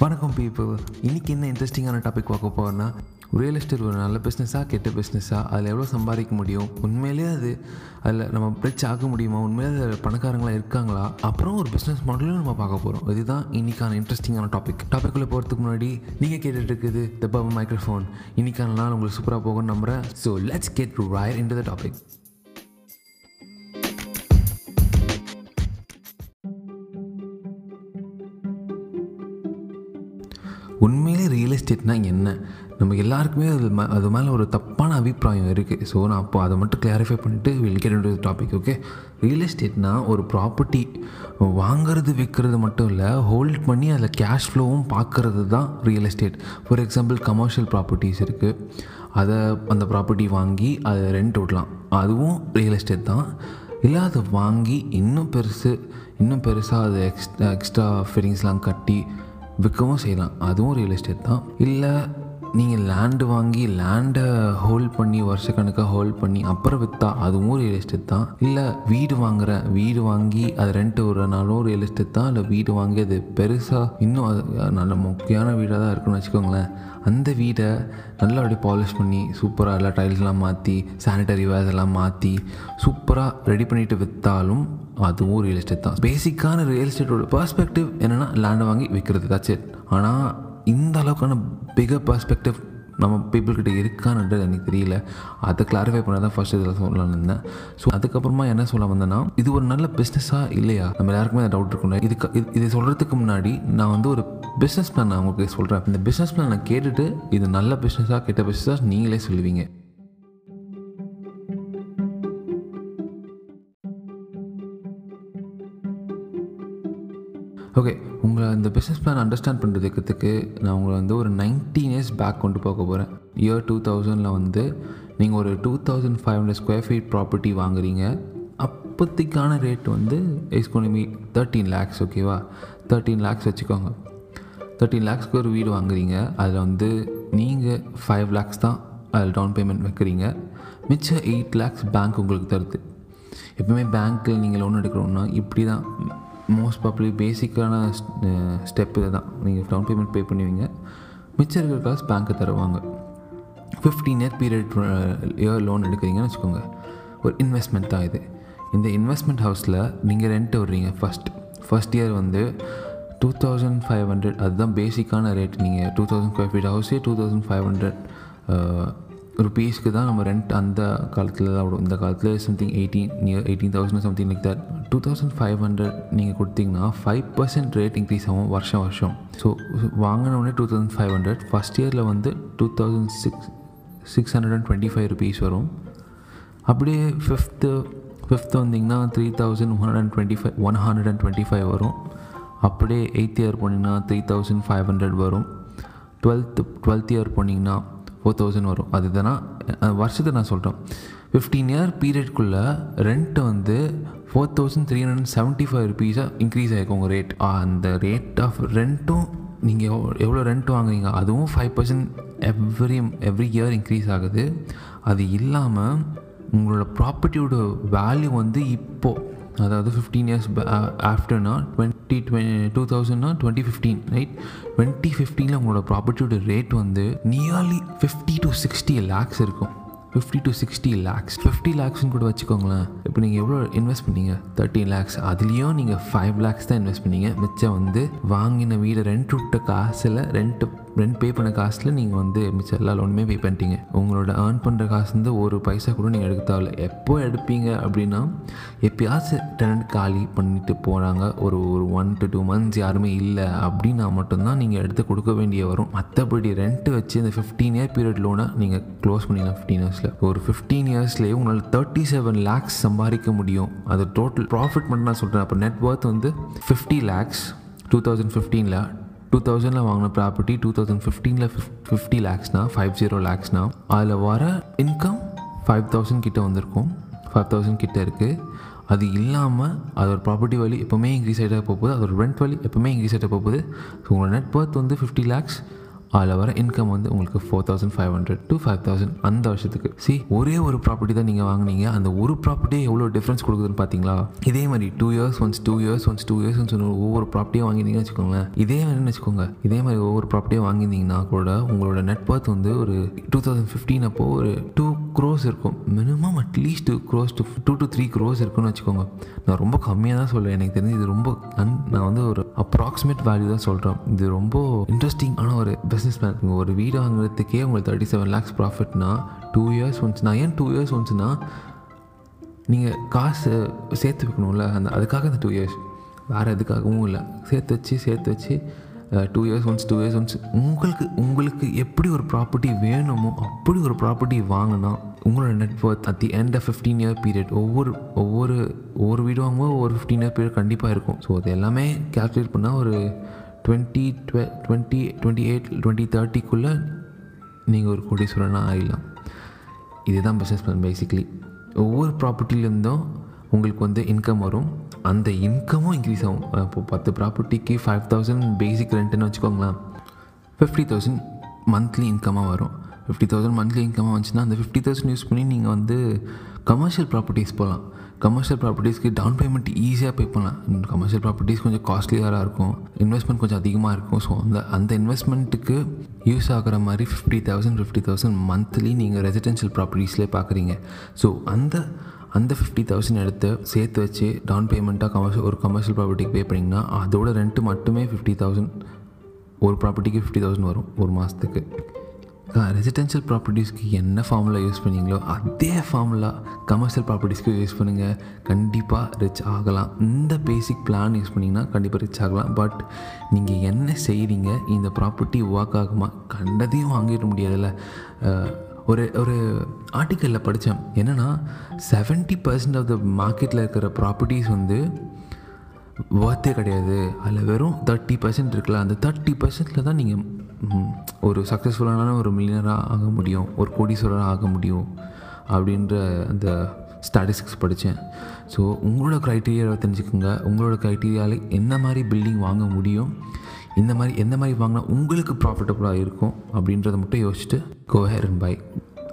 வணக்கம் பீப்புள் இன்றைக்கி என்ன இன்ட்ரெஸ்டிங்கான டாபிக் பார்க்க போகிறோன்னா ரியல் எஸ்டேட் ஒரு நல்ல பிஸ்னஸாக கெட்ட பிஸ்னஸாக அதில் எவ்வளோ சம்பாதிக்க முடியும் உண்மையிலே அது அதில் நம்ம பிரிட்ஜ் ஆக முடியுமா உண்மையிலே அதில் பணக்காரங்களாக இருக்காங்களா அப்புறம் ஒரு பிஸ்னஸ் மாடலும் நம்ம பார்க்க போகிறோம் இதுதான் இன்றைக்கான இன்ட்ரெஸ்டிங்கான டாபிக் டாப்பிக்குள்ளே போகிறதுக்கு முன்னாடி நீங்கள் கேட்டுட்டு இருக்குது த பவ மைக்ரோஃபோன் இன்றைக்கான நாள் உங்களுக்கு சூப்பராக போகணும்னு நம்புகிறேன் so let's get right in the topic உண்மையிலே ரியல் எஸ்டேட்னா என்ன? நம்ம எல்லாருக்குமே அது மே அது மேலே ஒரு தப்பான அபிப்பிராயம் இருக்குது ஸோ நான் அப்போ அதை மட்டும் கிளாரிஃபை பண்ணிட்டு will get into topic okay real எஸ்டேட்னா ஒரு ப்ராப்பர்ட்டி வாங்குறது விற்கிறது மட்டும் இல்லை ஹோல்ட் பண்ணி அதில் கேஷ் ஃப்ளோவும் பார்க்கறது தான் real estate for example commercial properties இருக்குது அதை அந்த ப்ராப்பர்ட்டி வாங்கி அதை ரெண்ட் விடலாம். அதுவும் ரியல் எஸ்டேட் தான். இல்லை அதை வாங்கி இன்னும் பெருசு இன்னும் பெருசாக அதை எக்ஸ்ட்ரா எக்ஸ்ட்ரா ஃபிட்டிங்ஸ்லாம் கட்டி விற்கவும் செய்யலாம். அதுவும் ரியல் எஸ்டேட் தான். இல்லை நீங்கள் லேண்டு வாங்கி லேண்டை ஹோல்ட் பண்ணி வருஷக்கணக்காக ஹோல்ட் பண்ணி அப்புறம் விற்றா அதுவும் ரியல் எஸ்டேட் தான். இல்லை வீடு வாங்குற வீடு வாங்கி அது ரெண்ட் விடுறனாலும் ரியல் எஸ்டேட் தான். இல்லை வீடு வாங்கி அது பெருசாக இன்னும் அது நல்ல முக்கியமான வீடாக தான் இருக்குன்னு வச்சுக்கோங்களேன். அந்த வீடை நல்லா அப்படியே பாலிஷ் பண்ணி சூப்பராக எல்லா டைல்ஸ்லாம் மாற்றி சானிட்டரி வேர்ஸ் எல்லாம் மாற்றி சூப்பராக ரெடி பண்ணிவிட்டு விற்றாலும் அதுவும் ரியல் எஸ்டேட் தான். பேசிக்கான ரியல் எஸ்டேட்டோட பர்ஸ்பெக்டிவ் என்னென்னா லேண்டை வாங்கி விற்கிறது சரி ஆனால் இந்த அளவுக்கான பிகர் பர்ஸ்பெக்டிவ் நம்ம பீப்புள்கிட்ட இருக்கான்ன்றது எனக்கு தெரியல. அதை கிளாரிஃபை பண்ண தான் ஃபஸ்ட் இதில் சொல்லலாம்னு இருந்தேன். ஸோ அதுக்கப்புறமா என்ன சொல்ல வந்தேன்னா இது ஒரு நல்ல பிஸ்னஸாக இல்லையா? நம்ம எல்லாருக்குமே அந்த டவுட் இருக்கணும் இதுக்கு இது இதை சொல்கிறதுக்கு முன்னாடி நான் வந்து ஒரு பிஸ்னஸ் பிளான் நான் உங்களுக்கு சொல்கிறேன் இந்த பிஸ்னஸ் பிளான் நான் கேட்டுட்டு இது நல்ல பிஸ்னஸாக கெட்ட பிஸ்னஸாக நீங்களே சொல்லுவீங்க. ஓகே உங்களை இந்த பிஸ்னஸ் பிளான் அண்டர்ஸ்டாண்ட் பண்ணுறதுக்கு நான் உங்களை வந்து ஒரு நைன்டீன் இயர்ஸ் பேக் கொண்டு போக போகிறேன் இயர் டூ தௌசண்டில் வந்து நீங்கள் ஒரு two thousand five hundred square feet property வாங்குறீங்க. அப்போதைக்கான ரேட் வந்து எஸ்கோனமி தேர்ட்டீன் லேக்ஸ் ஓகேவா தேர்ட்டீன் லேக்ஸ் வச்சுக்கோங்க. தேர்ட்டீன் லேக்ஸ்க்கு ஒரு வீடு வாங்குறீங்க. அதில் வந்து நீங்கள் ஃபைவ் லேக்ஸ் தான் அதில் டவுன் பேமெண்ட் வைக்கிறீங்க. மிச்சம் எயிட் லேக்ஸ் பேங்க் உங்களுக்கு தருது. எப்பவுமே பேங்க்கில் நீங்கள் லோன் எடுக்கிறோன்னா இப்படி தான் மோஸ்ட் ப்ராப்ளி பேசிக்கான ஸ்டெப் இது தான் நீங்கள் டவுன் பேமெண்ட் பே பண்ணுவீங்க. மிச்சம் இருக்கிற காசு பேங்க்கு தருவாங்க. Fifteen year period year loan எடுக்கிறீங்கன்னு வச்சுக்கோங்க. ஒரு இன்வெஸ்ட்மெண்ட் தான் இது. இந்த இன்வெஸ்ட்மெண்ட் ஹவுஸில் நீங்கள் ரெண்ட் விடுறீங்க ஃபஸ்ட் ஃபஸ்ட் இயர் வந்து டூ தௌசண்ட் ஃபைவ் ஹண்ட்ரட் அதுதான் பேசிக்கான ரேட் நீங்கள் டூ தௌசண்ட் ஸ்கொயர் ஃபீட் ஹவுஸே டூ தௌசண்ட் ஃபைவ் ஹண்ட்ரட் ருபீஸ்க்கு தான் நம்ம ரெண்ட் அந்த காலத்தில் தான் விடும். இந்த காலத்தில் something eighteen near eighteen thousand something like that two thousand five hundred நீங்கள் கொடுத்தீங்கன்னா ஃபைவ் பர்சன்ட் ரேட் இன்க்ரீஸ் ஆகும் வருஷம் வருஷம். So வாங்கினோடனே two thousand five hundred first இயரில் வந்து two thousand six six hundred and twenty five rupees வரும். அப்படியே fifth fifth வந்தீங்கன்னா three thousand one hundred and twenty five one hundred and twenty five வரும். அப்படியே எயித் இயர் போனீங்கன்னா three thousand five hundred வரும். Twelfth twelfth year போனீங்கன்னா four thousand வரும். அதுதானா வருஷத்தை நான் சொல்கிறேன் ஃபிஃப்டீன் இயர் பீரியட்குள்ளே ரெண்ட்டு வந்து four thousand three hundred seventy five ருபீஸாக increase ஆகிருக்கும் உங்கள் ரேட் அந்த ரேட் ஆஃப் ரெண்ட்டும் நீங்கள் எவ்வளோ ரெண்ட் வாங்குறீங்க அதுவும் five percent every every year increase ஆகுது. அது இல்லாமல் உங்களோட ப்ராப்பர்ட்டியோட வேல்யூ வந்து இப்போது அதாவது ஃபிஃப்டீன் இயர்ஸ் ஆஃப்டர்னா டுவெண்ட்டி டுவெண்ட்டி டூ தௌசண்ட்னா டுவெண்ட்டி ஃபிஃப்டீன் ரைட் டுவெண்ட்டி ஃபிஃப்டீனில் உங்களோட ப்ராப்பர்ட்டியோட ரேட் வந்து nearly fifty to sixty lakhs இருக்கும். Fifty to sixty lakhs fifty லேக்ஸ்னு கூட வச்சுக்கோங்களேன். இப்போ நீங்கள் எவ்வளோ இன்வெஸ்ட் பண்ணீங்க? தேர்ட்டின் லேக்ஸ் அதுலேயும் நீங்கள் ஃபைவ் லேக்ஸ் தான் இன்வெஸ்ட் பண்ணீங்க. மிச்சம் வந்து வாங்கின வீடை ரெண்ட் விட்ட காசில் ரெண்ட் ரெண்ட் பே பண்ண காசில் நீங்கள் வந்து மிச்சம் எல்லா லோனுமே பே பண்ணிட்டீங்க. உங்களோட ஏர்ன் பண்ணுற காசு வந்து ஒரு பைசா கூட நீங்கள் எடுக்க தேவையில்ல எப்போ எடுப்பீங்க அப்படின்னா எப்பயாச்சும் டெனண்ட் காலி பண்ணிட்டு போகிறாங்க ஒரு ஒரு ஒன் டு டூ மந்த்ஸ் யாருமே இல்லை அப்படின்னா மட்டும்தான் நீங்கள் எடுத்து கொடுக்க வேண்டிய வரும். மற்றபடி ரெண்ட்டு வச்சு இந்த ஃபிஃப்டீன் இயர் பீரியட் லோனை நீங்கள் க்ளோஸ் பண்ணிடலாம் ஃபிஃப்டீன் இயர்ஸில் ஒரு ஃபிஃப்டீன் இயர்ஸ்லேயே உங்களால் தேர்ட்டி செவன் லேக்ஸ் சம்பாதிக்க முடியும். அது டோட்டல் ப்ராஃபிட் மட்டும் நான் சொல்கிறேன் அப்போ நெட் ஒர்த் வந்து ஃபிஃப்டி லேக்ஸ் டூ தௌசண்ட் ஃபிஃப்டீனில் டூ தௌசண்டில் வாங்கின ப்ராப்பர்ட்டி டூ தௌசண்ட் ஃபிஃப்டீனில் ஃபிஃப் ஃபிஃப்டி லேக்ஸ்னா ஃபைவ் ஜீரோ லேக்ஸ்னா அதில் வர இன்கம் ஃபைவ் தௌசண்ட் கிட்டே வந்திருக்கும். ஃபைவ் தௌசண்ட் கிட்ட இருக்குது அது இல்லாமல் அதோட ப்ராப்பர்ட்டி வேல்யூ எப்போவுமே இன்க்ரீஸ் ஆகிட்டே போகுது. அதோட ரெண்ட் வேல்யூ எப்போவுமே இன்க்ரீஸ் ஆகிட்டே போகுது. ஸோ உங்களோட நெட் ஒர்த் வந்து ஃபிஃப்டி லேக்ஸ் அதில் வர இன்கம் வந்து உங்களுக்கு four thousand five hundred to five thousand அந்த வருஷத்துக்கு. சி ஒரே ஒரு ப்ராப்பர்ட்டி தான் நீங்கள் வாங்குனீங்க. அந்த ஒரு ப்ராப்பர்ட்டியே எவ்வளோ டிஃப்ரென்ஸ் கொடுக்குதுன்னு பார்த்தீங்களா இதே மாதிரி two years once two years once two years once ஒவ்வொரு ப்ராப்பர்ட்டியும் வாங்கினீங்கன்னு வச்சுக்கோங்களேன். இதே மாதிரின்னு வச்சுக்கோங்க. இதே மாதிரி ஒவ்வொரு ப்ராப்பர்ட்டியும் வாங்கியிருந்தீங்கன்னா கூட உங்களோட நெட்ஒர்த் வந்து ஒரு டூ தௌசண்ட் ஃபிஃப்டீன் அப்போ ஒரு டூ க்ரோஸ் இருக்கும். Minimum at least two crores two two to three crores இருக்குன்னு வச்சுக்கோங்க. நான் ரொம்ப கம்மியாக தான் சொல்லுவேன் எனக்கு தெரிஞ்சு இது ரொம்ப அன் நான் வந்து ஒரு அப்ராக்சிமேட் வேல்யூ தான் சொல்கிறேன் இது ரொம்ப இன்ட்ரெஸ்டிங்கான ஒரு பிஸ்னஸ் மேன் ஒரு வீடு வாங்குறதுக்கே உங்களுக்கு தேர்ட்டி செவன் லேக்ஸ் ப்ராஃபிட்னா டூ இயர்ஸ் ஒன்ஸ்னா ஏன் டூ இயர்ஸ் ஒன்ஸ்னா நீங்கள் காசு சேர்த்து வைக்கணும்ல அந்த அதுக்காக அந்த டூ இயர்ஸ் வேறு எதுக்காகவும் இல்லை. சேர்த்து வச்சு சேர்த்து வச்சு two years once two years once உங்களுக்கு உங்களுக்கு எப்படி ஒரு ப்ராப்பர்ட்டி வேணுமோ அப்படி ஒரு ப்ராப்பர்ட்டி வாங்கினா உங்களோட network at the end of fifteen year period ஒவ்வொரு ஒவ்வொரு ஒவ்வொரு வீடு வாங்கும்போது ஒவ்வொரு ஃபிஃப்டீன் இயர் பீரியட் கண்டிப்பாக இருக்கும். ஸோ அது எல்லாமே கேல்குலேட் பண்ணால் ஒரு டுவெண்ட்டி டுவெ டுவெண்ட்டி டுவெண்ட்டி எயிட் டுவெண்ட்டி தேர்ட்டிக்குள்ளே நீங்கள் ஒரு கோடீஸ்வரனாக ஆகிடலாம் இதுதான் பிஸ்னஸ் பிளான் பேசிக்லி ஒவ்வொரு ப்ராப்பர்ட்டிலேருந்தும் உங்களுக்கு வந்து இன்கம் வரும். அந்த இன்கமும் இன்க்ரீஸ் ஆகும். இப்போ பத்து ப்ராப்பர்ட்டிக்கு ஃபைவ் தௌசண்ட் பேசிக் ரெண்ட்டுன்னு வச்சுக்கோங்களேன். ஃபிஃப்டி தௌசண்ட் மந்த்லி இன்கமாக வரும். ஃபிஃப்டி தௌசண்ட் மந்த்லி இன்கமாக வந்துச்சுன்னா அந்த ஃபிஃப்டி தௌசண்ட் யூஸ் பண்ணி நீங்கள் வந்து கமர்ஷியல் ப்ராப்பர்ட்டிஸ் போகலாம் கமர்ஷியல் ப்ராப்பர்ட்டிஸ்க்கு டவுன் பேமெண்ட் ஈஸியாக பே பண்ணலாம். கமர்ஷியல் ப்ராப்பர்ட்டிஸ் கொஞ்சம் காஸ்ட்லியாக இருக்கும். இன்வெஸ்ட்மெண்ட் கொஞ்சம் அதிகமாக இருக்கும். ஸோ அந்த அந்த இன்வெஸ்ட்மெண்ட்டுக்கு யூஸ் ஆகிற மாதிரி fifty thousand fifty thousand monthly நீங்கள் ரெசிடென்ஷியல் ப்ராப்பர்ட்டிஸ்லேயே பார்க்குறீங்க ஸோ அந்த அந்த ஃபிஃப்டி தௌசண்ட் எடுத்து சேர்த்து வச்சு டவுன் பேமெண்ட்டாக கமர்ஷியல் ஒரு கமர்ஷியல் ப்ராப்பர்ட்டிக்கு பே பண்ணிங்கன்னா அதோட ரெண்ட்டு மட்டுமே ஃபிஃப்டி தௌசண்ட் ஒரு ப்ராப்பர்ட்டிக்கு ஃபிஃப்டி தௌசண்ட் வரும் ஒரு மாதத்துக்கு ரெசிடென்ஷியல் ப்ராப்பர்ட்டிஸ்க்கு என்ன ஃபார்முலா யூஸ் பண்ணீங்களோ அதே ஃபார்முலா கமர்ஷியல் ப்ராப்பர்ட்டிஸ்க்கு யூஸ் பண்ணுங்கள் கண்டிப்பாக ரிச் ஆகலாம். இந்த பேசிக் பிளான் யூஸ் பண்ணிங்கன்னா கண்டிப்பாக ரிச் ஆகலாம். பட் நீங்கள் என்ன செய்கிறீங்க இந்த ப்ராப்பர்ட்டி ஒர்க் ஆகுமா? கண்டதையும் வாங்கிட முடியாதுல்ல. ஒரு ஒரு ஆர்டிக்கலில் படித்தேன் என்னென்னா செவன்ட்டி பர்சன்ட் ஆஃப் த மார்க்கெட்டில் இருக்கிற ப்ராப்பர்ட்டிஸ் வந்து ஒர்த்தே கிடையாது. அதில் வெறும் தேர்ட்டி பர்சன்ட் இருக்குல்ல. அந்த தேர்ட்டி பர்சன்ட்டில் தான் நீங்கள் ஒரு சக்ஸஸ்ஃபுல்லான ஒரு மில்லியனராக ஆக முடியும் ஒரு கோடீஸ்வரராக ஆக முடியும் அப்படின்ற அந்த ஸ்டாட்டிஸ்டிக்ஸ் படித்தேன். ஸோ உங்களோட க்ரைட்டீரியாவை தெரிஞ்சுக்கோங்க. உங்களோட க்ரைட்டீரியாவில் என்ன மாதிரி பில்டிங் வாங்க முடியும் இந்த மாதிரி எந்த மாதிரி வாங்கினா உங்களுக்கு ப்ராஃபிட்டபுளாக இருக்கும் அப்படின்றத மட்டும் யோசிச்சுட்டு go ahead and buy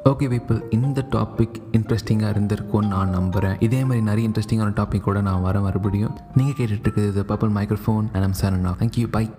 okay people இந்த டாபிக் இன்ட்ரெஸ்டிங்காக இருந்திருக்கும்னு நான் நம்புகிறேன் இதே மாதிரி நிறைய இன்ட்ரெஸ்டிங்கான டாபிக் கூட நான் வரேன் மறுபடியும். நீங்கள் கேட்டுட்டு இருக்குது purple microphone and I'm Anna thank you bye